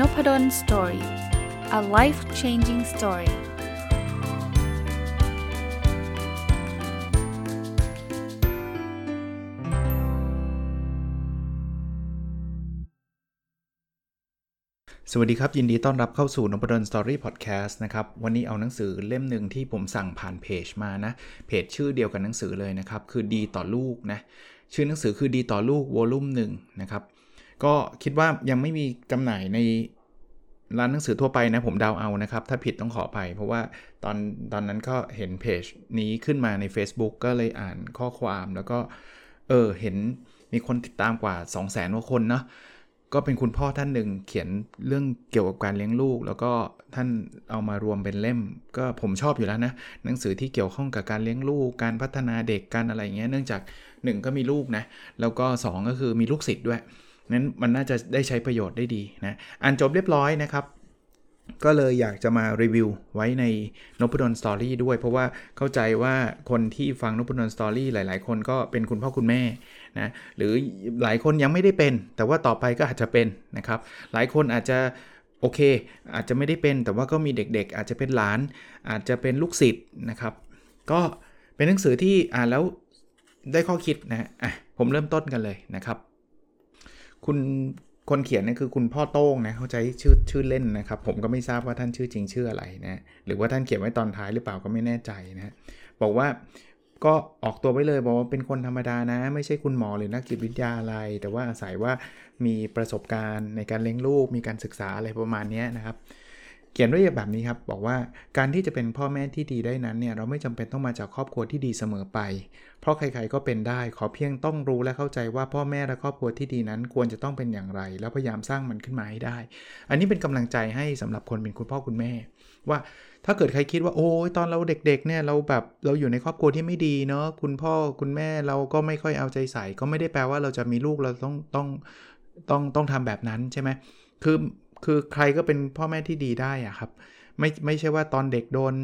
Nopadol Story a life changing story สวัสดีครับ ยินดีต้อนรับเข้าสู่นพดล Story พอดแคสต์นะครับ วันนี้เอาหนังสือเล่มหนึ่งที่ผมสั่งผ่านเพจมานะ เพจชื่อเดียวกับหนังสือเลยนะครับ คือดีต่อลูกนะ ชื่อหนังสือคือดีต่อลูก volume หนึ่งนะครับ ก็คิดว่ายังไม่มีจำหน่ายใน ร้านหนังสือทั่วไปนะผมเดาเอานะครับ ถ้าผิดต้องขอไป เพราะว่าตอนตอนนั้นก็เห็นเพจนี้ขึ้นมาใน Facebook ก็เลยอ่านข้อความแล้วก็เออเห็นมีคนติดตามกว่า 2 0 0 0 0 0กว่าคนเนาะก็เป็นคุณพ่อท่านหนึ่งเขียนเรื่องเกี่ยวกับการเลี้ยงลูก แล้วก็ท่านเอามารวมเป็นเล่ม ก็ผมชอบอยู่แล้วนะหนังสือที่เกี่ยวข้องกับการเลี้ยงลูก การพัฒนาเด็กการอะไรเงี้ยเนื่องจาก 1 ก็มีลูกนะแล้วก็ 2 ก็คือมีลูกศิษย์ด้วย นั้นมันน่าจะได้ใช้ประโยชน์ได้ดีนะอ่านจบเรียบร้อยนะครับ ก็เลยอยากจะมารีวิวไว้ในนพดล Story ด้วย เพราะว่าเข้าใจว่าคนที่ฟังนพดล Story หลาย ๆ คนก็เป็นคุณพ่อคุณแม่นะหรือหลายคนยังไม่ได้เป็น แต่ว่าต่อไปก็อาจจะเป็นนะครับ หลายคนอาจจะโอเค อาจจะไม่ได้เป็นแต่ว่าก็มีเด็ก ๆ อาจจะเป็นหลาน อาจจะเป็นลูกศิษย์นะครับ ก็เป็นหนังสือที่อ่านแล้วได้ข้อคิดนะอะผมเริ่มต้นกันเลยนะครับ คุณคนเขียนนี่คือคุณพ่อโต้งนะเขาใช้ชื่อชื่อเล่นนะครับ ผมก็ไม่ทราบว่าท่านชื่อจริงชื่ออะไรนะหรือว่าท่านเขียนไว้ตอนท้ายหรือเปล่าก็ไม่แน่ใจนะบอกว่าก็ออกตัวไว้เลยบอกว่าเป็นคนธรรมดานะ ไม่ใช่คุณหมอหรือนักจิตวิทยาอะไร แต่ว่าอาศัยว่ามีประสบการณ์ในการเลี้ยงลูกมีการศึกษาอะไรประมาณนี้นะครับ เขียนไว้แบบนี้ครับ บอกว่าการที่จะเป็นพ่อแม่ที่ดีได้นั้นเนี่ยเราไม่จำเป็นต้องมาจากครอบครัวที่ดีเสมอไป เพราะใครๆก็เป็นได้ขอเพียงต้องรู้และเข้าใจว่าพ่อแม่และครอบครัวที่ดีนั้นควรจะต้องเป็นอย่างไร แล้วพยายามสร้างมันขึ้นมาให้ได้ อันนี้เป็นกำลังใจให้สำหรับคนเป็นคุณพ่อคุณแม่ ว่าถ้าเกิดใครคิดว่าโอ้ยตอนเราเด็กๆเนี่ยเราแบบเราอยู่ในครอบครัวที่ไม่ดีเนาะคุณพ่อคุณแม่เราก็ไม่ค่อยเอาใจใส่ ก็ไม่ได้แปลว่าเราจะมีลูกเราต้องต้องต้องต้องทำแบบนั้นใช่ไหมคือ คือใครก็เป็นพ่อแม่ที่ดีได้อะครับ ไม่ไม่ใช่ว่าตอนเด็กโดน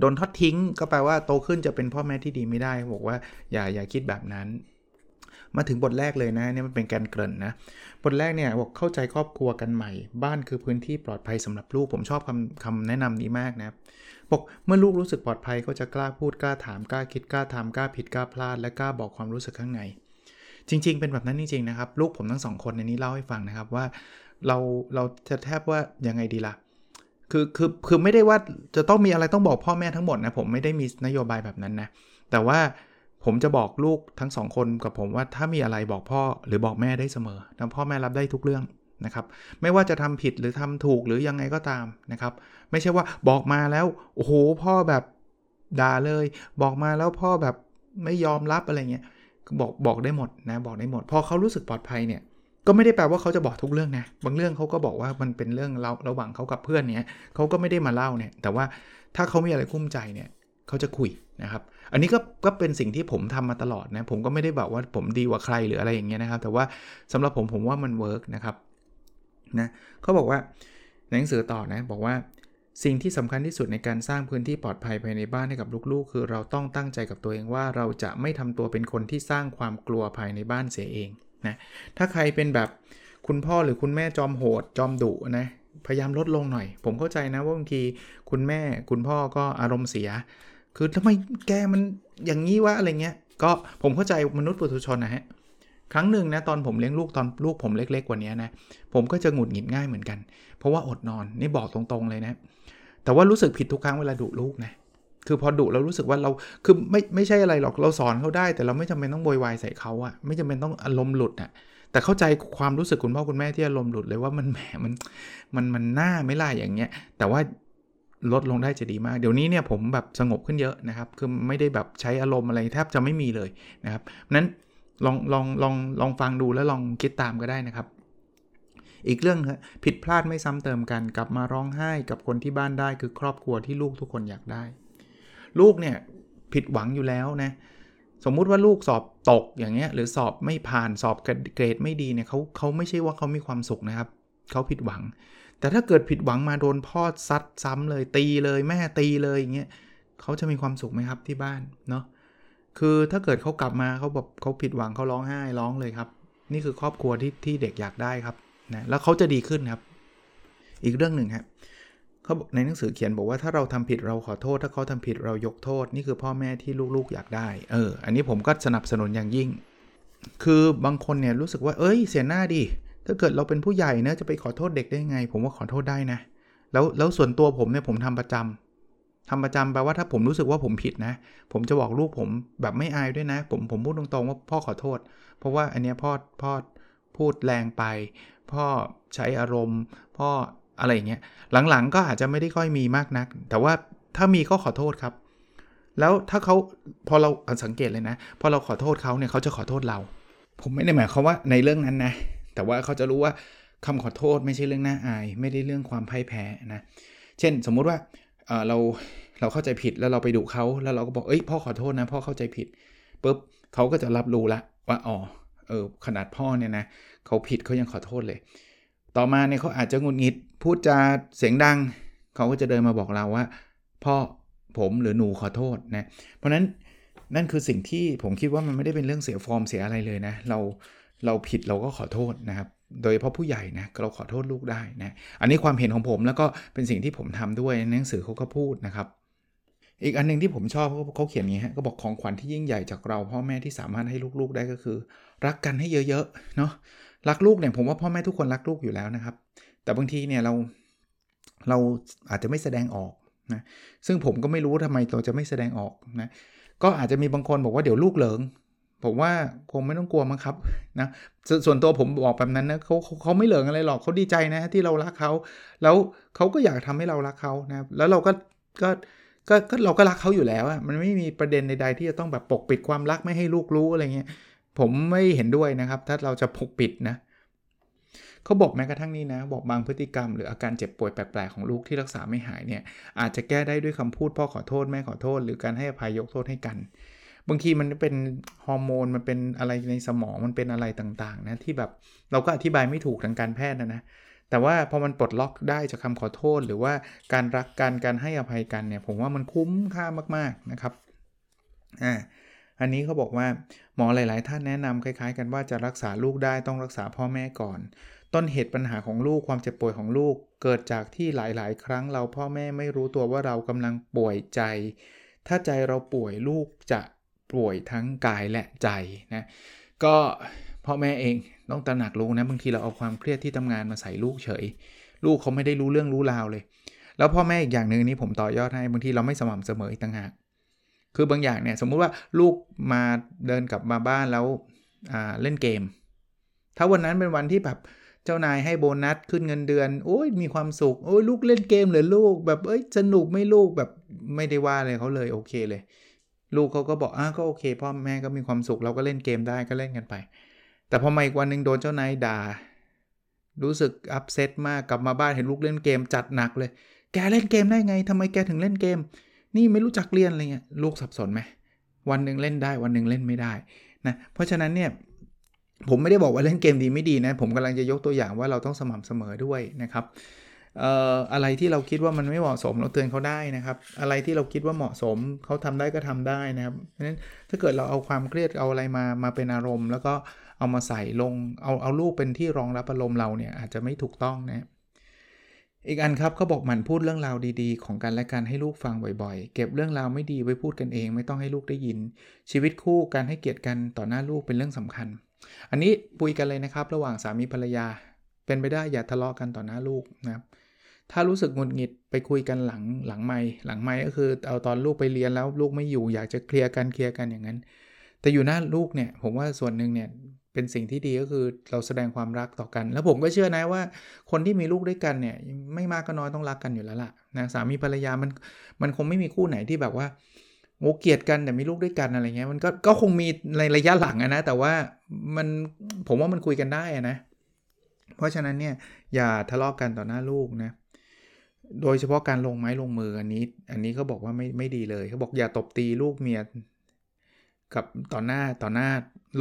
โดนทอดทิ้ง ก็แปลว่าโตขึ้นจะเป็นพ่อแม่ที่ดีไม่ได้บอกว่าอย่าอย่าคิดแบบนั้น มาถึงบทแรกเลยนะนี่มันเป็นการเกริ่นนะบทแรกเนี่ยบอกเข้าใจครอบครัวกันใหม่ บ้านคือพื้นที่ปลอดภัยสำหรับลูกผมชอบคำคำแนะนำนี้มากนะบอกเมื่อลูกรู้สึกปลอดภัยก็จะกล้าพูดกล้าถามกล้าคิดกล้าทำกล้าผิดกล้าพลาดและกล้าบอกความรู้สึกข้างในจริง ๆ เป็นแบบนั้นจริงๆนะครับ ลูกผมทั้งสองคนในนี้เล่าให้ฟังนะครับว่า เราเราจะแทบว่ายังไงดีละ่ะคือคือคือไม่ได้ว่าจะต้องมีอะไรต้องบอกพ่อแม่ทั้งหมดนะผมไม่ได้มีนโยบายแบบนั้นนะ แต่ว่าผมจะบอกลูกทั้งสองคนกับผมว่าถ้ามีอะไรบอกพ่อหรือบอกแม่ได้เสมอแล้วพ่อแม่รับได้ทุกเรื่องนะครับ ไม่ว่าจะทำผิดหรือทำถูกหรือยังไงก็ตามนะครับ ไม่ใช่ว่าบอกมาแล้วโอ้โหพ่อแบบด่าเลย บอกมาแล้วพ่อแบบไม่ยอมรับอะไรเงี้ยบอกบอกได้หมดนะบอกได้หมด พอเขารู้สึกปลอดภัยเนี่ย ก็ไม่ได้แปลว่าเขาจะบอกทุกเรื่องนะ บางเรื่องเขาก็บอกว่ามันเป็นเรื่องเราระหว่างเขากับเพื่อนเนี่ยเขาก็ไม่ได้มาเล่าเนี่ย แต่ว่าถ้าเขามีอะไรคุ้มใจเนี่ยเขาจะคุยนะครับ อันนี้ก็ก็เป็นสิ่งที่ผมทำมาตลอดนะ ผมก็ไม่ได้บอกว่าผมดีกว่าใครหรืออะไรอย่างเงี้ยนะครับ แต่ว่าสำหรับผมผมว่ามันเวิร์กนะครับนะเขาบอกว่าในหนังสือต่อนะบอกว่าสิ่งที่สำคัญที่สุดในการสร้างพื้นที่ปลอดภัยภายในบ้านให้กับลูกๆ คือเราต้องตั้งใจกับตัวเองว่าเราจะไม่ทำตัวเป็นคนที่สร้างความกลัวภายในบ้านเสียเอง นะถ้าใครเป็นแบบคุณพ่อหรือคุณแม่จอมโหดจอมดุนะพยายามลดลงหน่อย ผมเข้าใจนะว่าบางทีคุณแม่คุณพ่อก็อารมณ์เสีย คือทำไมแกมันอย่างนี้วะอะไรเงี้ย ก็ผมเข้าใจมนุษย์ปุถุชนนะฮะ ครั้งหนึ่งนะตอนผมเลี้ยงลูกตอนลูกผมเล็กๆกว่านี้นะ ผมก็จะหงุดหงิดง่ายเหมือนกัน เพราะว่าอดนอนนี่บอกตรงๆเลยนะ แต่ว่ารู้สึกผิดทุกครั้งเวลาดุลูกนะ คือพอดุเรารู้สึกว่าเราคือไม่ไม่ใช่อะไรหรอกเราสอนเขาได้ แต่เราไม่จำเป็นต้องโวยวายใส่เขาอะไม่จำเป็นต้องอารมณ์หลุดอะแต่เข้าใจความรู้สึกคุณพ่อคุณแม่ที่อารมณ์หลุดเลยว่ามันแหมมันมันมันน่าไม่ล่ะอย่างเงี้ย แต่ว่าลดลงได้จะดีมาก เดี๋ยวนี้เนี่ยผมแบบสงบขึ้นเยอะนะครับ คือไม่ได้แบบใช้อารมณ์อะไรแทบจะไม่มีเลยนะครับนั้นลองลองลองลองฟังดูแล้วลองคิดตามก็ได้นะครับ อีกเรื่องผิดพลาดไม่ซ้ำเติมกัน กลับมาร้องไห้กับคนที่บ้านได้คือครอบครัวที่ลูกทุกคนอยากได้ ลูกเนี่ยผิดหวังอยู่แล้วนะสมมุติว่าลูกสอบตกอย่างเงี้ยหรือสอบไม่ผ่านสอบเกรดไม่ดีเนี่ยเขาเขาไม่ใช่ว่าเขามีความสุขนะครับเขาผิดหวัง แต่ถ้าเกิดผิดหวังมาโดนพ่อซัดซ้ำเลยตีเลยแม่ตีเลยอย่างเงี้ยเขาจะมีความสุขไหมครับที่บ้านเนาะคือถ้าเกิดเขากลับมาเขาแบบเขาผิดหวังเขาร้องไห้ร้องเลยครับ นี่คือครอบครัวที่ที่เด็กอยากได้ครับนะแล้วเขาจะดีขึ้นครับ อีกเรื่องหนึ่งครับ เขาในหนังสือเขียนบอกว่าถ้าเราทำผิดเราขอโทษ ถ้าเขาทำผิดเรายกโทษ นี่คือพ่อแม่ที่ลูกๆอยากได้เอออันนี้ผมก็สนับสนุนอย่างยิ่ง คือบางคนเนี่ยรู้สึกว่าเอ้ยเสียหน้าดิถ้าเกิดเราเป็นผู้ใหญ่เนะจะไปขอโทษเด็กได้ไง ผมว่าขอโทษได้นะ แล้วแล้วส่วนตัวผมเนี่ยผมทำประจำทำประจำแปลว่าถ้าผมรู้สึกว่าผมผิดนะ ผมจะบอกลูกผมแบบไม่อายด้วยนะ ผมผมพูดตรงๆว่าพ่อขอโทษ เพราะว่าอันเนี้ยพ่อพ่อพูดแรงไป พ่อใช้อารมณ์ พ่อ อะไรอย่างเงี้ยหลังๆ ก็อาจจะไม่ได้ค่อยมีมากนัก แต่ว่าถ้ามีก็ขอโทษครับ แล้วถ้าเขาพอเราสังเกตเลยนะ พอเราขอโทษเขาเนี่ยเขาจะขอโทษเรา ผมไม่ได้หมายความว่าในเรื่องนั้นนะ แต่ว่าเขาจะรู้ว่าคำขอโทษไม่ใช่เรื่องน่าอาย ไม่ได้เรื่องความพ่ายแพ้นะ เช่น สมมุติว่าเเราเราเข้าใจผิดแล้วเราไปดุเขาแล้วเราก็บอกเอ้ยพ่อขอโทษนะพ่อเข้าใจผิดปุ๊บเขาก็จะรับรู้ละว่าอ๋อเออขนาดพ่อเนี่ยนะเขาผิดเขายังขอโทษเลย ต่อมาเนี่ยเขาอาจจะงุนงิด พูดจาเสียงดัง เขาก็จะเดินมาบอกเราว่า พ่อผมหรือหนูขอโทษนะ เพราะนั้นนั่นคือสิ่งที่ผมคิดว่ามันไม่ได้เป็นเรื่องเสียฟอร์มเสียอะไรเลยนะ เราเราผิดเราก็ขอโทษนะครับ โดยเฉพาะผู้ใหญ่นะเราขอโทษลูกได้นะ อันนี้ความเห็นของผมแล้วก็เป็นสิ่งที่ผมทำด้วยในหนังสือเขาก็พูดนะครับ อีกอันนึงที่ผมชอบเขาเขียนอย่างนี้ฮะก็บอกของขวัญที่ยิ่งใหญ่จากเราพ่อแม่ที่สามารถให้ลูกๆได้ก็คือ รักกันให้เยอะๆเนาะ รักลูกเนี่ยผมว่าพ่อแม่ทุกคนรักลูกอยู่แล้วนะครับ แต่บางทีเนี่ยเราเราอาจจะไม่แสดงออกนะซึ่งผมก็ไม่รู้ทำไมเราจะไม่แสดงออกนะก็อาจจะมีบางคนบอกว่าเดี๋ยวลูกเหลิง ผมว่าคงไม่ต้องกลัวมั้งครับนะสส่วนตัวผมบอกแบบนั้นนะเขาเขาไม่เหลืองอะไรหรอกเขาดีใจนะที่เรารักเขาแล้วเขาก็อยากทำให้เรารักเขานะแล้วเราก็ก็ก็ก็เราก็รักเขาอยู่แล้วอะมันไม่มีประเด็นใดๆที่จะต้องแบบปกปิดความรักไม่ให้ลูกรู้อะไรเงี้ย ผมไม่เห็นด้วยนะครับ ถ้าเราจะปกปิดนะเขาบอกแม้กระทั่งนี้นะ บอกบางพฤติกรรม หรืออาการเจ็บป่วยแปลกๆของลูกที่รักษาไม่หายเนี่ยอาจจะแก้ได้ด้วยคำพูดพ่อขอโทษแม่ขอโทษ หรือการให้อภัยยกโทษให้กัน บางทีมันเป็นฮอร์โมนมันเป็นอะไรในสมองมันเป็นอะไรต่างๆนะที่แบบเราก็อธิบายไม่ถูกทางการแพทย์นะนะแต่ว่าพอมันปลดล็อกได้จากคาขอโทษ หรือว่าการรักกันการให้อภัยกันเนี่ยผมว่ามันคุ้มค่ามากๆนะครับอ่า อันนี้เขาบอกว่าหมอหลาย ๆ ท่านแนะนำคล้าย ๆ กันว่าจะรักษาลูกได้ต้องรักษาพ่อแม่ก่อน ต้นเหตุปัญหาของลูกความเจ็บป่วยของลูก เกิดจากที่หลาย ๆ ครั้งเราพ่อแม่ไม่รู้ตัวว่าเรากำลังป่วยใจ ถ้าใจเราป่วยลูกจะป่วยทั้งกายและใจนะก็พ่อแม่เองต้องตระหนักรู้นะบางทีเราเอาความเครียดที่ทำงานมาใส่ลูกเฉย ลูกเขาไม่ได้รู้เรื่องรู้ราวเลย แล้วพ่อแม่อีกอย่างหนึ่งนี้ผมต่อยอดให้บางทีเราไม่สม่ำเสมออีกต่างหาก คือบางอย่างเนี่ยสมมุติว่าลูกมาเดินกลับมาบ้านแล้วเล่นเกม ถ้าวันนั้นเป็นวันที่แบบเจ้านายให้โบนัสขึ้นเงินเดือนโอ้ยมีความสุขโอ้ยลูกเล่นเกมเลยลูกแบบเอ้ยสนุกไม่ลูกแบบไม่ได้ว่าเลยเขาเลยโอเคเลย ลูกเขาก็บอกอะก็โอเค พ่อแม่ก็มีความสุขเราก็เล่นเกมได้ก็เล่นกันไป แต่พอมาอีกวันหนึ่งโดนเจ้านายด่า รู้สึกอับเซตมากกลับมาบ้านเห็นลูกเล่นเกมจัดหนักเลย แกเล่นเกมได้ไงทำไมแกถึงเล่นเกม นี่ไม่รู้จักเรียนอะไรเงี้ยลูกสับสนไหมวันหนึ่งเล่นได้วันหนึ่งเล่นไม่ได้นะเพราะฉะนั้นเนี่ยผมไม่ได้บอกว่าเล่นเกมดีไม่ดีนะ ผมกำลังจะยกตัวอย่างว่าเราต้องสม่ำเสมอด้วยนะครับอะไรที่เราคิดว่ามันไม่เหมาะสมเราเตือนเขาได้นะครับ อะไรที่เราคิดว่าเหมาะสมเขาทำได้ก็ทำได้นะครับเพราะฉะนั้นถ้าเกิดเราเอาความเครียดเอาอะไรมามาเป็นอารมณ์ แล้วก็เอามาใส่ลงเอาเอาลูกเป็นที่รองรับอารมณ์เราเนี่ยอาจจะไม่ถูกต้องนะ อีกอันครับเขาบอกมันพูดเรื่องราวดีๆ ของกันและกันให้ลูกฟังบ่อยๆ เก็บเรื่องราวไม่ดีไว้พูดกันเอง ไม่ต้องให้ลูกได้ยิน ชีวิตคู่การให้เกียรติกันต่อหน้าลูกเป็นเรื่องสำคัญ อันนี้ปุยกันเลยนะครับ ระหว่างสามีภรรยา เป็นไปได้อย่าทะเลาะกันต่อหน้าลูกนะครับถ้ารู้สึกงุนงิดไปคุยกันหลังหลังไม่หลังไม่ก็คือเอาตอนลูกไปเรียนแล้วลูกไม่อยู่อยากจะเคลียร์กันเคลียร์กันอย่างนั้น แต่อยู่หน้าลูกเนี่ยผมว่าส่วนหนึ่งเนี่ย เป็นสิ่งที่ดีก็คือเราแสดงความรักต่อกัน แล้วผมก็เชื่อนะว่า คนที่มีลูกด้วยกันเนี่ยไม่มากก็น้อยต้องรักกันอยู่แล้วล่ะนะสามีภรรยามันมันคงไม่มีคู่ไหนที่แบบว่าโง่เกลียดกันแต่มีลูกด้วยกันอะไรเงี้ยมันก็ก็คงมีในระยะหลังนะแต่ว่ามันผมว่ามันคุยกันได้นะ เพราะฉะนั้นเนี่ยอย่าทะเลาะกกันต่อหน้าลูกนะโดยเฉพาะการลงไม้ลงมืออันนี้ อันนี้เขาบอกว่าไม่ไม่ดีเลยเขาบอกอย่าตบตีลูกเมีย กับต่อหน้าต่อหน้า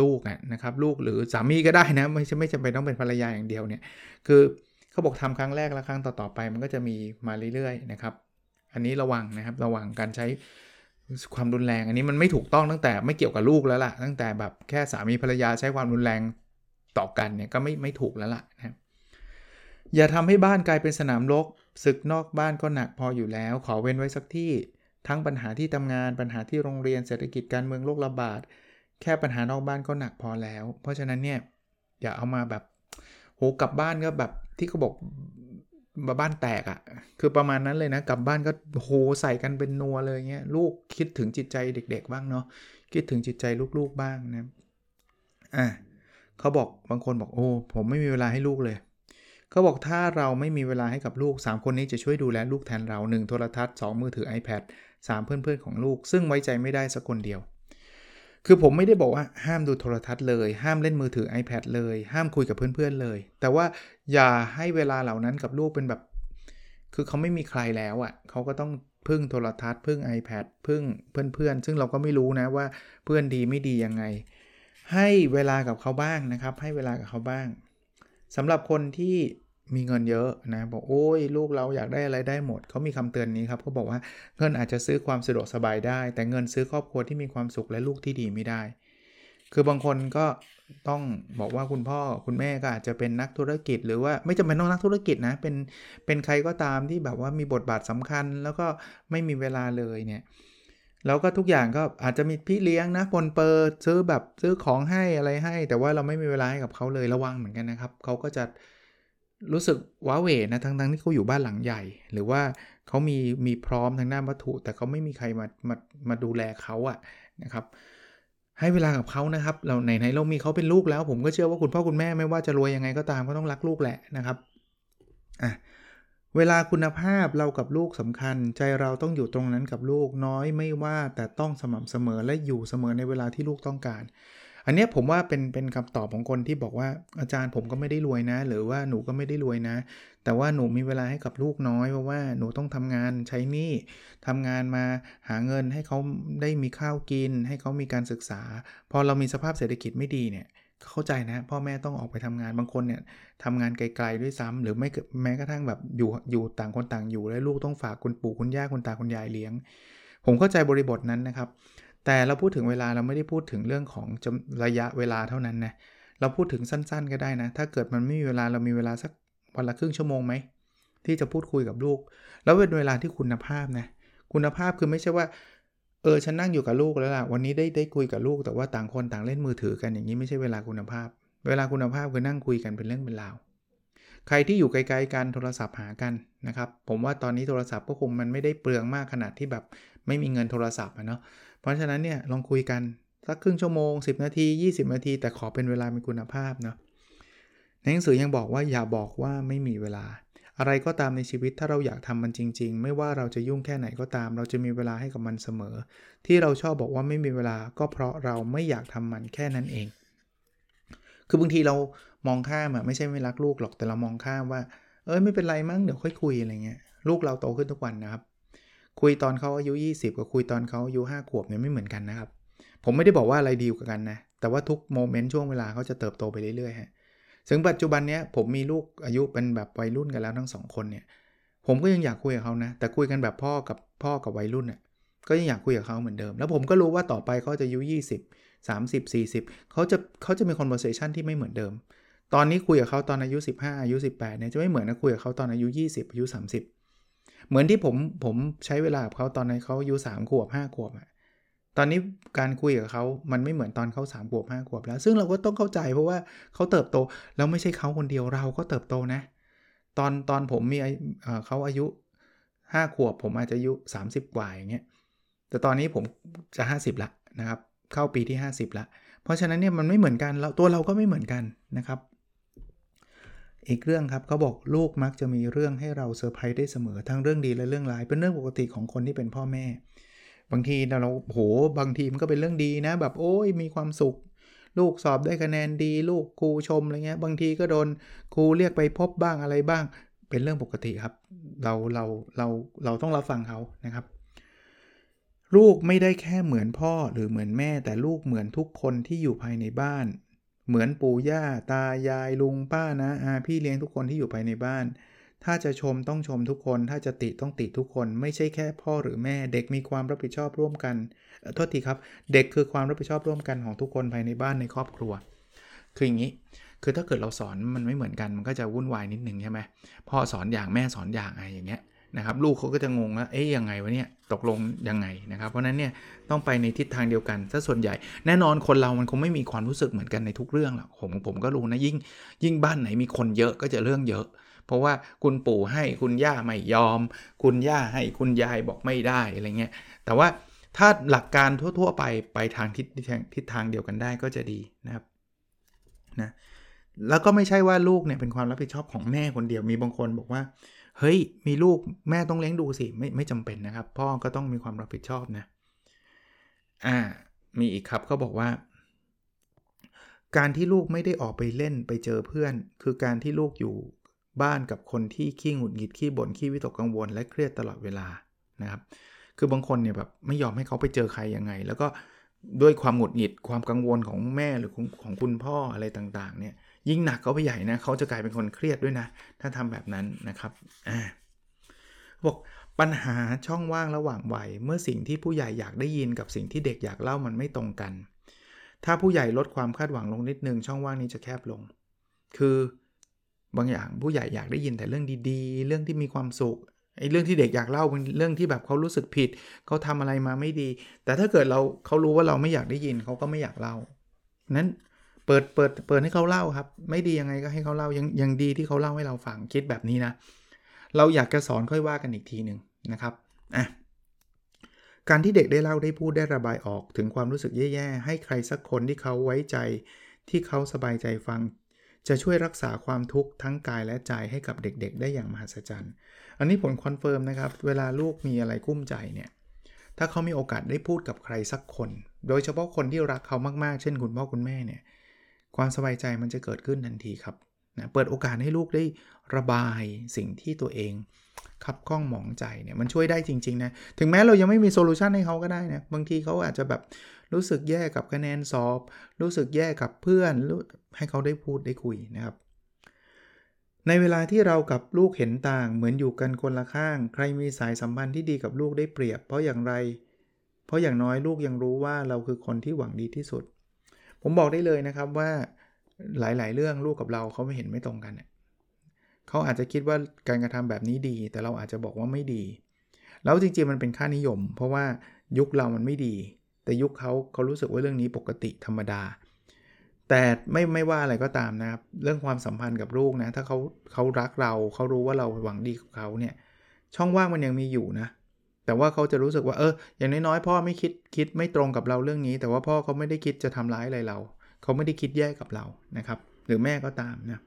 ลูกนะครับลูกหรือสามีก็ได้นะไม่ใช่ไม่จำเป็นต้องเป็นภรรยาอย่างเดียวเนี่ยคือเขาบอกทำครั้งแรกแล้วครั้งต่อๆไป มันก็จะมีมาเรื่อยๆนะครับ อันนี้ระวังนะครับระวังการใช้ความรุนแรง อันนี้มันไม่ถูกต้องตั้งแต่ไม่เกี่ยวกับลูกแล้วล่ะ ตั้งแต่แบบแค่สามีภรรยาใช้ความรุนแรงต่อกันเนี่ยก็ไม่ไม่ถูกแล้วล่ะนะอย่าทำให้บ้านกลายเป็นสนามรบศึกนอกบ้านก็หนักพออยู่แล้ว ขอเว้นไว้สักที่ ทั้งปัญหาที่ทำงานปัญหาที่โรงเรียนเศรษฐกิจการเมืองโรคระบาด แค่ปัญหานอกบ้านก็หนักพอแล้ว เพราะฉะนั้นเนี่ยอย่าเอามาแบบโหกลับบ้านก็แบบที่เขาบอกบ้านแตกอะ่ะคือประมาณนั้นเลยนะกลับบ้านก็โหใส่กันเป็นนัวเลยเงี้ยลูกคิดถึงจิตใจเด็ก ๆ บ้างเนาะคิดถึงจิตใจลูกๆบ้างนะอะเขาบอกบางคนบอกโอ้ผมไม่มีเวลาให้ลูกเลยเขาบอกถ้าเราไม่มีเวลาให้กับลูก 3 คนนี้จะช่วยดูแลลูกแทนเรา 1 โทรทัศน์ 2 มือถือ iPad 3 เพื่อนๆของลูก ซึ่งไว้ใจไม่ได้สักคนเดียว คือผมไม่ได้บอกว่าห้ามดูโทรทัศน์เลย ห้ามเล่นมือถือ iPad เลย ห้ามคุยกับเพื่อนๆเลย แต่ว่าอย่าให้เวลาเหล่านั้นกับลูกเป็นแบบ คือเขาไม่มีใครแล้วอะ่ะเขาก็ต้องพึ่งโทรทัศน์พึ่ง iPad พึ่งเพื่อนๆ ซึ่งเราก็ไม่รู้นะว่าเพื่อนดีไม่ดียังไง ให้เวลากับเขาบ้างนะครับ ให้เวลากับเขาบ้างสำหรับคนที่ มีเงินเยอะนะบอกโอ้ยลูกเราอยากได้อะไรได้หมดเขามีคำเตือนนี้ครับเขาบอกว่าเงินอาจจะซื้อความสะดวกสบายได้ แต่เงินซื้อครอบครัวที่มีความสุขและลูกที่ดีไม่ได้ คือบางคนก็ต้องบอกว่าคุณพ่อคุณแม่ก็อาจจะเป็นนักธุรกิจ หรือว่าไม่จำเป็นต้องนักธุรกิจนะเป็นเป็นใครก็ตามที่แบบว่ามีบทบาทสำคัญ แล้วก็ไม่มีเวลาเลยเนี่ยแล้วก็ทุกอย่างก็อาจจะมีพี่เลี้ยงนะปนเปิดซื้อแบบซื้อของให้อะไรให้ แต่ว่าเราไม่มีเวลาให้กับเขาเลยระวังเหมือนกันนะครับเขาก็จะ รู้สึกว้าเหวนะทั้งทั้งที่เขาอยู่บ้านหลังใหญ่ หรือว่าเขามีมีพร้อมทางด้านวัตถุ แต่เขาไม่มีใครมามามาดูแลเขาอะนะครับ ให้เวลากับเขานะครับ เราไหนไหนเรามีเขาเป็นลูกแล้ว ผมก็เชื่อว่าคุณพ่อคุณแม่ไม่ว่าจะรวยยังไงก็ตามก็ต้องรักลูกแหละนะครับอะเวลาคุณภาพเรากับลูกสำคัญ ใจเราต้องอยู่ตรงนั้นกับลูกน้อยไม่ว่าแต่ต้องสม่ำเสมอและอยู่เสมอในเวลาที่ลูกต้องการ อันนี้ผมว่าเป็นเป็นคำตอบของคนที่บอกว่าอาจารย์ผมก็ไม่ได้รวยนะ หรือว่าหนูก็ไม่ได้รวยนะ แต่ว่าหนูมีเวลาให้กับลูกน้อยเพราะว่าหนูต้องทำงานใช้หนี้ทำงานมาหาเงินให้เขาได้มีข้าวกิน ให้เขามีการศึกษา พอเรามีสภาพเศรษฐกิจไม่ดีเนี่ยเข้าใจนะ พ่อแม่ต้องออกไปทำงานบางคนเนี่ยทำงานไกลๆด้วยซ้ำหรือไม่แม้กระทั่งแบบอยู่อยู่ต่างคนต่างอยู่แล้วลูกต้องฝากคุณปู่คุณย่าคุณตาคุณยายเลี้ยง ผมเข้าใจบริบทนั้นนะครับ แต่เราพูดถึงเวลาเราไม่ได้พูดถึงเรื่องของระยะเวลาเท่านั้นนะ เราพูดถึงสั้นๆ ก็ได้นะ ถ้าเกิดมันไม่มีเวลาเรามีเวลาสักวันละครึ่งชั่วโมงไหมที่จะพูดคุยกับลูก แล้วเป็นเวลาที่คุณภาพนะ คุณภาพคือไม่ใช่ว่า เออฉันนั่งอยู่กับลูกแล้วล่ะ วันนี้ได้ได้คุยกับลูก แต่ว่าต่างคนต่างเล่นมือถือกันอย่างนี้ไม่ใช่เวลาคุณภาพ เวลาคุณภาพคือนั่งคุยกันเป็นเรื่องเป็นราว ใครที่อยู่ไกลๆกันโทรศัพท์หากันนะครับ ผมว่าตอนนี้โทรศัพท์ก็คงมันไม่ได้เปลืองมากขนาดที่แบบไม่มีเงินโทรศัพท์เนาะ เพราะฉะนั้นเนี่ยลองคุยกันสักครึ่งชั่วโมง 10 นาที 20 นาที แต่ขอเป็นเวลามีคุณภาพเนาะในหนังสือยังบอกว่าอย่าบอกว่าไม่มีเวลา อะไรก็ตามในชีวิตถ้าเราอยากทำมันจริง ๆ ไม่ว่าเราจะยุ่งแค่ไหนก็ตาม เราจะมีเวลาให้กับมันเสมอ ที่เราชอบบอกว่าไม่มีเวลาก็เพราะเราไม่อยากทำมันแค่นั้นเอง คือบางทีเรามองข้ามอะไม่ใช่ไม่รักลูกหรอกแต่เรามองข้ามว่า เอ้ยไม่เป็นไรมั้งเดี๋ยวค่อยคุยอะไรเงี้ยลูกเราโตขึ้นทุกวันนะครับ คุยตอนเขาอายุ 20 กับคุยตอนเขาอายุ5ขวบเนี่ยไม่เหมือนกันนะครับ ผมไม่ได้บอกว่าอะไรดีกว่ากันนะ แต่ว่าทุกโมเมนต์ช่วงเวลาเขาจะเติบโตไปเรื่อยๆฮะถึงปัจจุบันเนี้ยผมมีลูกอายุเป็นแบบวัยรุ่นกันแล้วทั้งสองคนเนี่ย ผมก็ยังอยากคุยกับเขานะ แต่คุยกันแบบพ่อกับพ่อกับวัยรุ่นเนี่ยก็ยังอยากคุยกับเขาเหมือนเดิม แล้วผมก็รู้ว่าต่อไปเขาจะอายุ 20 30 40เขาจะเขาจะมี conversation ที่ไม่เหมือนเดิม ตอนนี้คุยกับเขาตอนอายุ 15 อายุ 18เนี่ยจะไม่เหมือนนะคุยกับเขาตอนอายุ 20 อายุ 30 เหมือนที่ผมผมใช้เวลากับเขาตอนนั้นเขาอายุ3ขวบ5ขวบอะตอนนี้การคุยกับเขามันไม่เหมือนตอนเขาสามขวบห้าขวบแล้ว ซึ่งเราก็ต้องเข้าใจเพราะว่าเขาเติบโต แล้วไม่ใช่เขาคนเดียวเราก็เติบโตนะ ตอนตอนผมมีเขาอายุห้าขวบ ผมอาจจะอายุ 30 กว่าอย่างเงี้ย แต่ตอนนี้ผมจะ 50 ละนะครับ เข้าปีที่ 50 ละ เพราะฉะนั้นเนี่ยมันไม่เหมือนกันเราตัวเราก็ไม่เหมือนกันนะครับ อีกเรื่องครับเขาบอกลูกมักจะมีเรื่องให้เราเซอร์ไพรส์ได้เสมอทั้งเรื่องดีและเรื่องร้ายเป็นเรื่องปกติของคนที่เป็นพ่อแม่ บางทีเราโหบางทีมันก็เป็นเรื่องดีนะ แบบโอ้ยมีความสุข ลูกสอบได้คะแนนดี ลูกครูชมอะไรเงี้ยบางทีก็โดนครูเรียกไปพบบ้างอะไรบ้าง เป็นเรื่องปกติครับ เราเราเราเราต้องรับฟังเขานะครับ ลูกไม่ได้แค่เหมือนพ่อหรือเหมือนแม่ แต่ลูกเหมือนทุกคนที่อยู่ภายในบ้าน เหมือนปู่ย่าตายายลุงป้านะอาพี่เลี้ยงทุกคนที่อยู่ภายในบ้าน ถ้าจะชมต้องชมทุกคน ถ้าจะติต้องติทุกคน ไม่ใช่แค่พ่อหรือแม่ เด็กมีความรับผิดชอบร่วมกันโทษทีครับ เด็กคือความรับผิดชอบร่วมกันของทุกคนภายในบ้านในครอบครัว คืออย่างนี้ คือถ้าเกิดเราสอนมันไม่เหมือนกันมันก็จะวุ่นวายนิดหนึ่งใช่ไหมพ่อสอนอย่างแม่สอนอย่างอะไรอย่างเงี้ย นะครับลูกเขาก็จะงงว่าเอ๊ยยังไงวะเนี่ยตกลงยังไงนะครับ เพราะนั้นเนี่ยต้องไปในทิศทางเดียวกันซะส่วนใหญ่ แน่นอนคนเรามันคงไม่มีความรู้สึกเหมือนกันในทุกเรื่องหรอกผมผมก็รู้นะยิ่ง ยิ่งบ้านไหนมีคนเยอะก็จะเรื่องเยอะ เพราะว่าคุณปู่ให้คุณย่าไม่ยอม คุณย่าให้คุณยายบอกไม่ได้อะไรเงี้ยแต่ว่าถ้าหลักการทั่ว ๆ ไปไปทางทิศทิศทางเดียวกันได้ก็จะดีนะครับนะแล้วก็ไม่ใช่ว่าลูกเนี่ยเป็นความรับผิดชอบของแม่คนเดียวมีบางคนบอกว่า เฮ้ย มีลูกแม่ต้องเลี้ยงดูสิ ไม่ไม่จำเป็นนะครับ พ่อก็ต้องมีความรับผิดชอบนะ อ่า มีอีกครับเขาบอกว่า การที่ลูกไม่ได้ออกไปเล่นไปเจอเพื่อน คือการที่ลูกอยู่บ้านกับคนที่ขี้หงุดหงิดขี้บ่นขี้วิตกกังวล และเครียดตลอดเวลานะครับ คือบางคนเนี่ยแบบไม่ยอมให้เขาไปเจอใครยังไง แล้วก็ด้วยความหงุดหงิดความกังวลของแม่หรือของของคุณพ่ออะไรต่างๆ เนี่ย ยิ่งหนักเขาไปใหญ่นะเขาจะกลายเป็นคนเครียดด้วยนะ ถ้าทำแบบนั้นนะครับอ่าบอกปัญหาช่องว่างระหว่างวัยเมื่อสิ่งที่ผู้ใหญ่อยากได้ยินกับสิ่งที่เด็กอยากเล่ามันไม่ตรงกัน ถ้าผู้ใหญ่ลดความคาดหวังลงนิดนึงช่องว่างนี้จะแคบลง คือบางอย่างผู้ใหญ่อยากได้ยินแต่เรื่องดีๆ เรื่องที่มีความสุขไอ้เรื่องที่เด็กอยากเล่าเป็นเรื่องที่แบบเขารู้สึกผิดเขาทำอะไรมาไม่ดี แต่ถ้าเกิดเราเขารู้ว่าเราไม่อยากได้ยินเขาก็ไม่อยากเล่านั้น เปิดเปิดเปิดให้เขาเล่าครับ ไม่ดียังไงก็ให้เขาเล่ายังยังดีที่เขาเล่าให้เราฟังคิดแบบนี้นะ เราอยากจะสอนค่อยว่ากันอีกทีหนึ่งนะครับอะการที่เด็กได้เล่าได้พูดได้ระบายออกถึงความรู้สึกแย่ๆ ให้ใครสักคนที่เขาไว้ใจที่เขาสบายใจฟัง จะช่วยรักษาความทุกข์ทั้งกายและใจให้กับเด็กๆ ได้อย่างมหัศจรรย์ อันนี้ผม confirm นะครับ เวลาลูกมีอะไรกุ้มใจเนี่ยถ้าเขามีโอกาสได้พูดกับใครสักคน โดยเฉพาะคนที่รักเขามากๆ เช่นคุณพ่อคุณแม่เนี่ย ความสบายใจมันจะเกิดขึ้นทันทีครับนะเปิดโอกาสให้ลูกได้ระบายสิ่งที่ตัวเองคับข้องหมองใจเนี่ยมันช่วยได้จริงๆนะถึงแม้เรายังไม่มี solution ให้เขาก็ได้นะบางทีเขาอาจจะแบบรู้สึกแย่กับคะแนนสอบ รู้สึกแย่กับเพื่อนให้เขาได้พูดได้คุยนะครับ ในเวลาที่เรากับลูกเห็นต่าง เหมือนอยู่กันคนละข้าง ใครมีสายสัมพันธ์ที่ดีกับลูกได้เปรียบ เพราะอย่างไร เพราะอย่างน้อยลูกยังรู้ว่าเราคือคนที่หวังดีที่สุด ผมบอกได้เลยนะครับว่าหลาย ๆ เรื่องลูกกับเราเขาไม่เห็นไม่ตรงกันเขาอาจจะคิดว่าการกระทำแบบนี้ดี แต่เราอาจจะบอกว่าไม่ดี แล้วจริง ๆ มันเป็นค่านิยม เพราะว่ายุคเรามันไม่ดี แต่ยุคเขาเขารู้สึกว่าเรื่องนี้ปกติธรรมดา แต่ไม่ไม่ว่าอะไรก็ตามนะครับ เรื่องความสัมพันธ์กับลูกนะ ถ้าเขาเขารักเราเขารู้ว่าเราหวังดีกับเขาเนี่ย ช่องว่างมันยังมีอยู่นะ แต่ว่าเขาจะรู้สึกว่าเอออย่างน้อยๆพ่อไม่คิดคิดไม่ตรงกับเราเรื่องนี้ แต่ว่าพ่อเขาไม่ได้คิดจะทำร้ายอะไรเรา เขาไม่ได้คิดแย่กับเรานะครับ หรือแม่ก็ตามนะ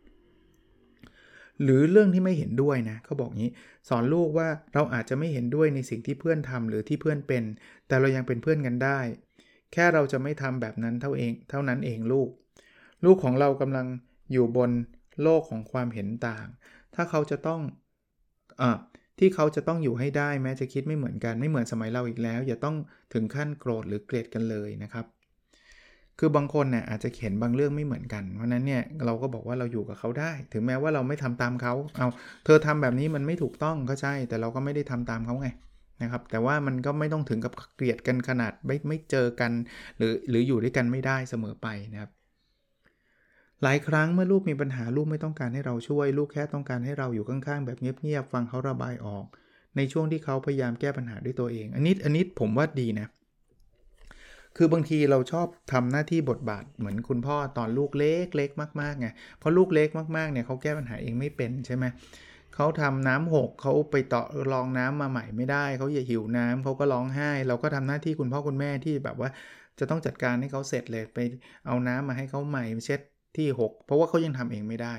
หรือเรื่องที่ไม่เห็นด้วยนะเขาบอกงี้สอนลูกว่าเราอาจจะไม่เห็นด้วยในสิ่งที่เพื่อนทำหรือที่เพื่อนเป็น แต่เรายังเป็นเพื่อนกันได้ แค่เราจะไม่ทำแบบนั้นเท่าเอง เท่านั้นเองลูก ลูกของเรากำลังอยู่บนโลกของความเห็นต่าง ถ้าเขาจะต้องอ่า ที่เขาจะต้องอยู่ให้ได้แม้จะคิดไม่เหมือนกันไม่เหมือนสมัยเราอีกแล้ว อย่าต้องถึงขั้นโกรธหรือเกลียดกันเลยนะครับ คือบางคนเนี่ยอาจจะเห็นบางเรื่องไม่เหมือนกัน เพราะนั้นเนี่ยเราก็บอกว่าเราอยู่กับเขาได้ ถึงแม้ว่าเราไม่ทำตามเขาเอาเธอทำแบบนี้มันไม่ถูกต้องก็ใช่ แต่เราก็ไม่ได้ทำตามเขาไงนะครับแต่ว่ามันก็ไม่ต้องถึงกับเกลียดกันขนาดไม่ไม่เจอกัน หรือหรืออยู่ด้วยกันไม่ได้เสมอไปนะครับ หลายครั้งเมื่อลูกมีปัญหาลูกไม่ต้องการให้เราช่วย ลูกแค่ต้องการให้เราอยู่ข้างๆ แบบเงียบๆฟังเขาระบายออก ในช่วงที่เขาพยายามแก้ปัญหาด้วยตัวเอง อันนี้อันนี้ผมว่าดีนะ คือบางทีเราชอบทำหน้าที่บทบาทเหมือนคุณพ่อตอนลูกเล็กเล็กมากๆไงเพราะลูกเล็กมากๆเนี่ยเขาแก้ปัญหาเองไม่เป็นใช่ไหมเขาทำน้ำหกเขาไปต่อรองน้ำมาใหม่ไม่ได้เขาอย่าหิวน้ำเขาก็ร้องไห้ เราก็ทำหน้าที่คุณพ่อคุณแม่ที่แบบว่าจะต้องจัดการให้เขาเสร็จเลยไปเอาน้ำมาให้เขาใหม่เช็ด ที่ 6 เพราะว่าเขายังทำเองไม่ได้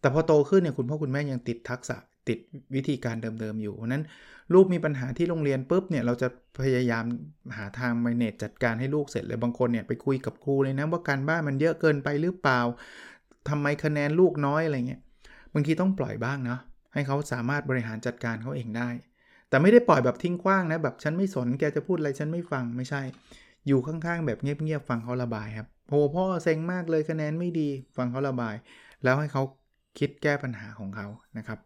แต่พอโตขึ้นเนี่ยคุณพ่อคุณแม่ยังติดทักษะติดวิธีการเดิมๆอยู่เพราะนั้นลูกมีปัญหาที่โรงเรียนปุ๊บเนี่ยเราจะพยายามหาทางมเนจจัดการให้ลูกเสร็จเลยบางคนเนี่ยไปคุยกับครูเลยนะว่าการบ้านมันเยอะเกินไปหรือเปล่าทำไมคะแนนลูกน้อยอะไรเงี้ยบางทีต้องปล่อยบ้างเนาะให้เขาสามารถบริหารจัดการเขาเองได้ แต่ไม่ได้ปล่อยแบบทิ้งกว้างนะแบบฉันไม่สนแกจะพูดอะไรฉันไม่ฟังไม่ใช่ อยู่ข้างๆแบบเงียบๆฟังเขาระบายครับ โอ้พ่อเซ็งมากเลยคะแนนไม่ดี ฟังเขาระบาย แล้วให้เขาคิดแก้ปัญหาของเขานะครับ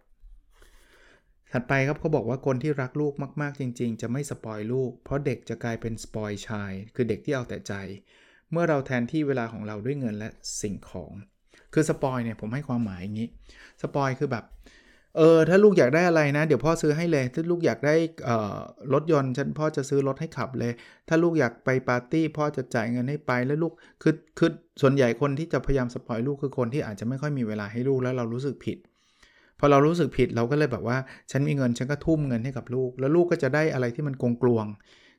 ถัดไปครับเขาบอกว่าคนที่รักลูกมาก ๆ จริง ๆ จะไม่สปอยลูก เพราะเด็กจะกลายเป็นสปอยชาย คือเด็กที่เอาแต่ใจ เมื่อเราแทนที่เวลาของเราด้วยเงินและสิ่งของ คือ spoil เนี่ยผมให้ความหมายอย่างนี้ spoil คือแบบ เออถ้าลูกอยากได้อะไรนะ เดี๋ยวพ่อซื้อให้เลย ถ้าลูกอยากได้รถยนต์ฉันพ่อจะซื้อรถให้ขับเลย ถ้าลูกอยากไปปาร์ตี้พ่อจะจ่ายเงินให้ไปแล้วลูกคือคือส่วนใหญ่คนที่จะพยายาม spoil ลูกคือคนที่อาจจะไม่ค่อยมีเวลาให้ลูกแล้วเรารู้สึกผิดพอเรารู้สึกผิดเราก็เลยแบบว่า ฉันมีเงินฉันก็ทุ่มเงินให้กับลูก แล้วลูกก็จะได้อะไรที่มันกลวงกลวง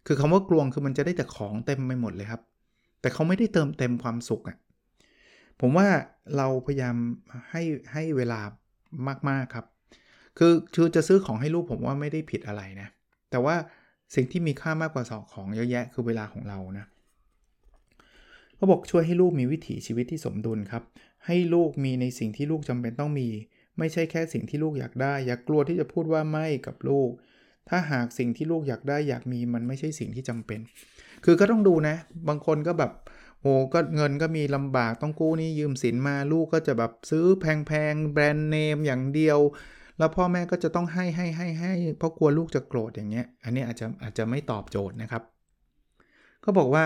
คือคำว่ากลวงคือมันจะได้แต่ของเต็มไปหมดเลยครับ แต่เขาไม่ได้เติมเต็มความสุขอะ่ะผมว่าเราพยายามให้ให้เวลามากๆครับ คือคือจะซื้อของให้ลูกผมว่าไม่ได้ผิดอะไรนะ แต่ว่าสิ่งที่มีค่ามากกว่าสองของเยอะแยะคือเวลาของเรานะเขาบอกช่วยให้ลูกมีวิถีชีวิตที่สมดุลครับ ให้ลูกมีในสิ่งที่ลูกจำเป็นต้องมี ไม่ใช่แค่สิ่งที่ลูกอยากได้ อย่ากลัวที่จะพูดว่าไม่กับลูก ถ้าหากสิ่งที่ลูกอยากได้อยากมีมันไม่ใช่สิ่งที่จำเป็น คือก็ต้องดูนะ บางคนก็แบบโหก็เงินก็มีลำบากต้องกู้นี่ยืมสินมาลูกก็จะแบบซื้อแพงๆแบรนด์เนมอย่างเดียว แล้วพ่อแม่ก็จะต้องให้ให้ให้ให้เพราะกลัวลูกจะโกรธอย่างเงี้ย อันนี้อาจจะอาจจะไม่ตอบโจทย์นะครับ ก็บอกว่า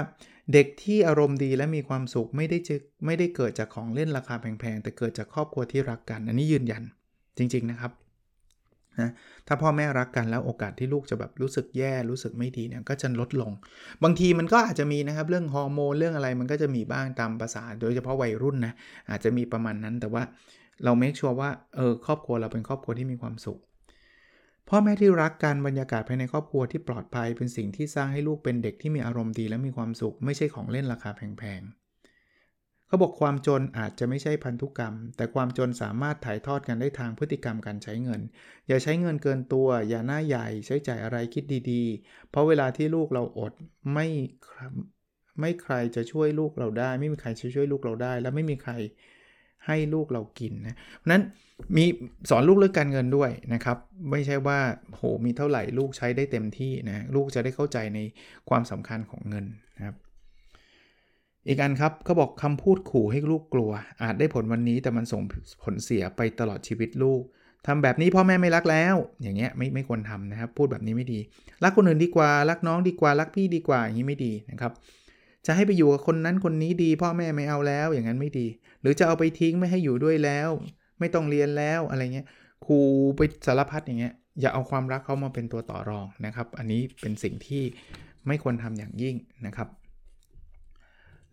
เด็กที่อารมณ์ดีและมีความสุขไม่ได้จะไม่ได้เกิดจากของเล่นราคาแพงๆ แต่เกิดจากครอบครัวที่รักกัน อันนี้ยืนยันจริง ๆนะครับนะถ้าพ่อแม่รักกันแล้วโอกาสที่ลูกจะแบบรู้สึกแย่รู้สึกไม่ดีเนี่ยก็จะลดลง บางทีมันก็อาจจะมีนะครับเรื่องฮอร์โมนเรื่องอะไรมันก็จะมีบ้างตามภาษาโดยเฉพาะวัยรุ่นนะอาจจะมีประมาณนั้นแต่ว่า เราเมคชัวร์ว่าเออครอบครัวเราเป็นครอบครัวที่มีความสุข พ่อแม่ที่รักกันบรรยากาศภายในครอบครัวที่ปลอดภัยเป็นสิ่งที่สร้างให้ลูกเป็นเด็กที่มีอารมณ์ดีและมีความสุข ไม่ใช่ของเล่นราคาแพงๆเขาบอกความจนอาจจะไม่ใช่พันธุกรรม แต่ความจนสามารถถ่ายทอดกันได้ทางพฤติกรรมการใช้เงิน อย่าใช้เงินเกินตัว อย่าหน้าใหญ่ใช้จ่ายอะไรคิดดีๆ เพราะเวลาที่ลูกเราอดไม่ไม่ใครจะช่วยลูกเราได้ ไม่มีใครจะช่วยลูกเราได้ และไม่มีใคร ให้ลูกเรากินนะเพราะนั้นมีสอนลูกเรื่องการเงินด้วยนะครับ ไม่ใช่ว่าโหมีเท่าไหร่ลูกใช้ได้เต็มที่นะลูกจะได้เข้าใจในความสำคัญของเงินนะครับ อีกอันครับเขาบอกคำพูดขู่ให้ลูกกลัว อาจได้ผลวันนี้แต่มันส่งผลเสียไปตลอดชีวิตลูกทำแบบนี้พ่อแม่ไม่รักแล้ว อย่างเงี้ยไม่ไม่ควรทำนะครับ พูดแบบนี้ไม่ดี รักคนอื่นดีกว่ารักน้องดีกว่ารักพี่ดีกว่าอย่างนี้ไม่ดีนะครับ จะให้ไปอยู่กับคนนั้นคนนี้ดี พ่อแม่ไม่เอาแล้ว อย่างนั้นไม่ดี หรือจะเอาไปทิ้งไม่ให้อยู่ด้วยแล้ว ไม่ต้องเรียนแล้วอะไรเงี้ยครูไปสารพัดอย่างเงี้ยอย่าเอาความรักเขามาเป็นตัวต่อรองนะครับ อันนี้เป็นสิ่งที่ไม่ควรทำอย่างยิ่งนะครับ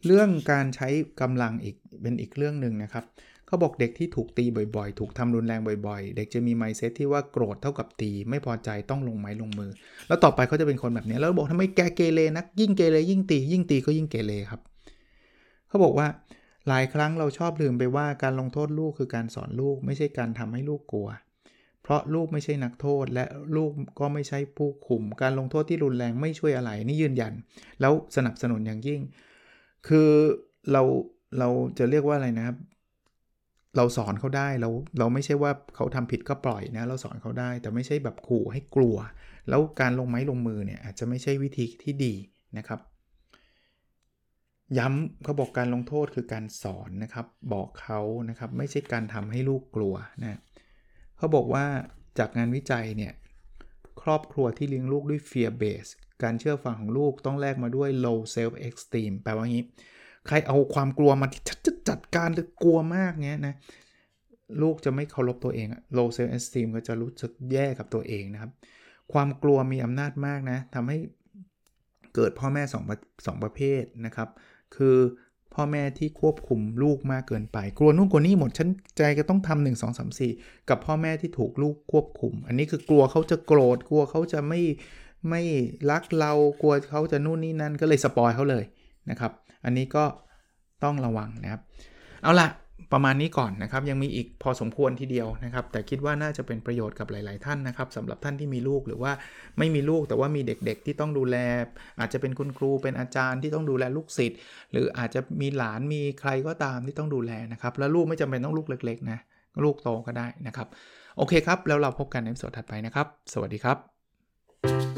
เรื่องการใช้กำลังอีกเป็นอีกเรื่องหนึ่งนะครับเขาบอกเด็กที่ถูกตีบ่อยๆ ถูกทำรุนแรงบ่อยๆ เด็กจะมีไมเซ็ตที่ว่าโกรธเท่ากับตี ไม่พอใจต้องลงไม้ลงมือ แล้วต่อไปเขาจะเป็นคนแบบนี้แล้วบอกทำไมแกเกเรนักยิ่งเกเรยิ่งตี ยิ่งตีก็ยิ่งเกเรครับเขาบอกว่า หลายครั้งเราชอบลืมไปว่าการลงโทษลูกคือการสอนลูกไม่ใช่การทำให้ลูกกลัว เพราะลูกไม่ใช่นักโทษและลูกก็ไม่ใช่ผู้คุม การลงโทษที่รุนแรงไม่ช่วยอะไรนี่ยืนยัน แล้วสนับสนุนอย่างยิ่ง คือเราเราจะเรียกว่าอะไรนะครับ เราสอนเขาได้เราเราไม่ใช่ว่าเขาทำผิดก็ปล่อยนะ เราสอนเขาได้ แต่ไม่ใช่แบบขู่ให้กลัว แล้วการลงไม้ลงมือเนี่ยอาจจะไม่ใช่วิธีที่ดีนะครับ ย้ำเขาบอกการลงโทษคือการสอนนะครับ บอกเขานะครับไม่ใช่การทำให้ลูกกลัวนะเขาบอกว่าจากงานวิจัยเนี่ยครอบครัวที่เลี้ยงลูกด้วย fear base การเชื่อฟังของลูกต้องแลกมาด้วย low self esteem แปลว่างี้ ใครเอาความกลัวมาที่จะจัดการหรือกลัวมากเงี้ยนะลูกจะไม่เคารพตัวเอง low self esteem ก็จะรู้สึกแย่กับตัวเองนะครับ ความกลัวมีอำนาจมากนะทำให้เกิดพ่อแม่สองสองประเภทนะครับ คือพ่อแม่ที่ควบคุมลูกมากเกินไป กลัวนู่นกลัวนี่หมดฉันใจก็ต้องทำหนึ่งสองสามสี่กับพ่อแม่ที่ถูกลูกควบคุม อันนี้คือกลัวเขาจะโกรธกลัวเขาจะไม่ไม่รักเรากลัวเขาจะนู่นนี่นั่นก็เลยสปอยเขาเลยนะครับ อันนี้ก็ต้องระวังนะครับ เอาละ ประมาณนี้ก่อนนะครับ ยังมีอีกพอสมควรทีเดียวนะครับ แต่คิดว่าน่าจะเป็นประโยชน์กับหลาย ๆ ท่านนะครับสำหรับท่านที่มีลูกหรือว่าไม่มีลูกแต่ว่ามีเด็ก ๆ ที่ต้องดูแล อาจจะเป็นคุณครูเป็นอาจารย์ที่ต้องดูแลลูกศิษย์หรืออาจจะมีหลานมีใครก็ตามที่ต้องดูแลนะครับ แล้วลูกไม่จำเป็นต้องลูกเล็ก ๆ นะลูกโตก็ได้นะครับ โอเคครับ แล้วเราพบกันในสดถัดไปนะครับ สวัสดีครับ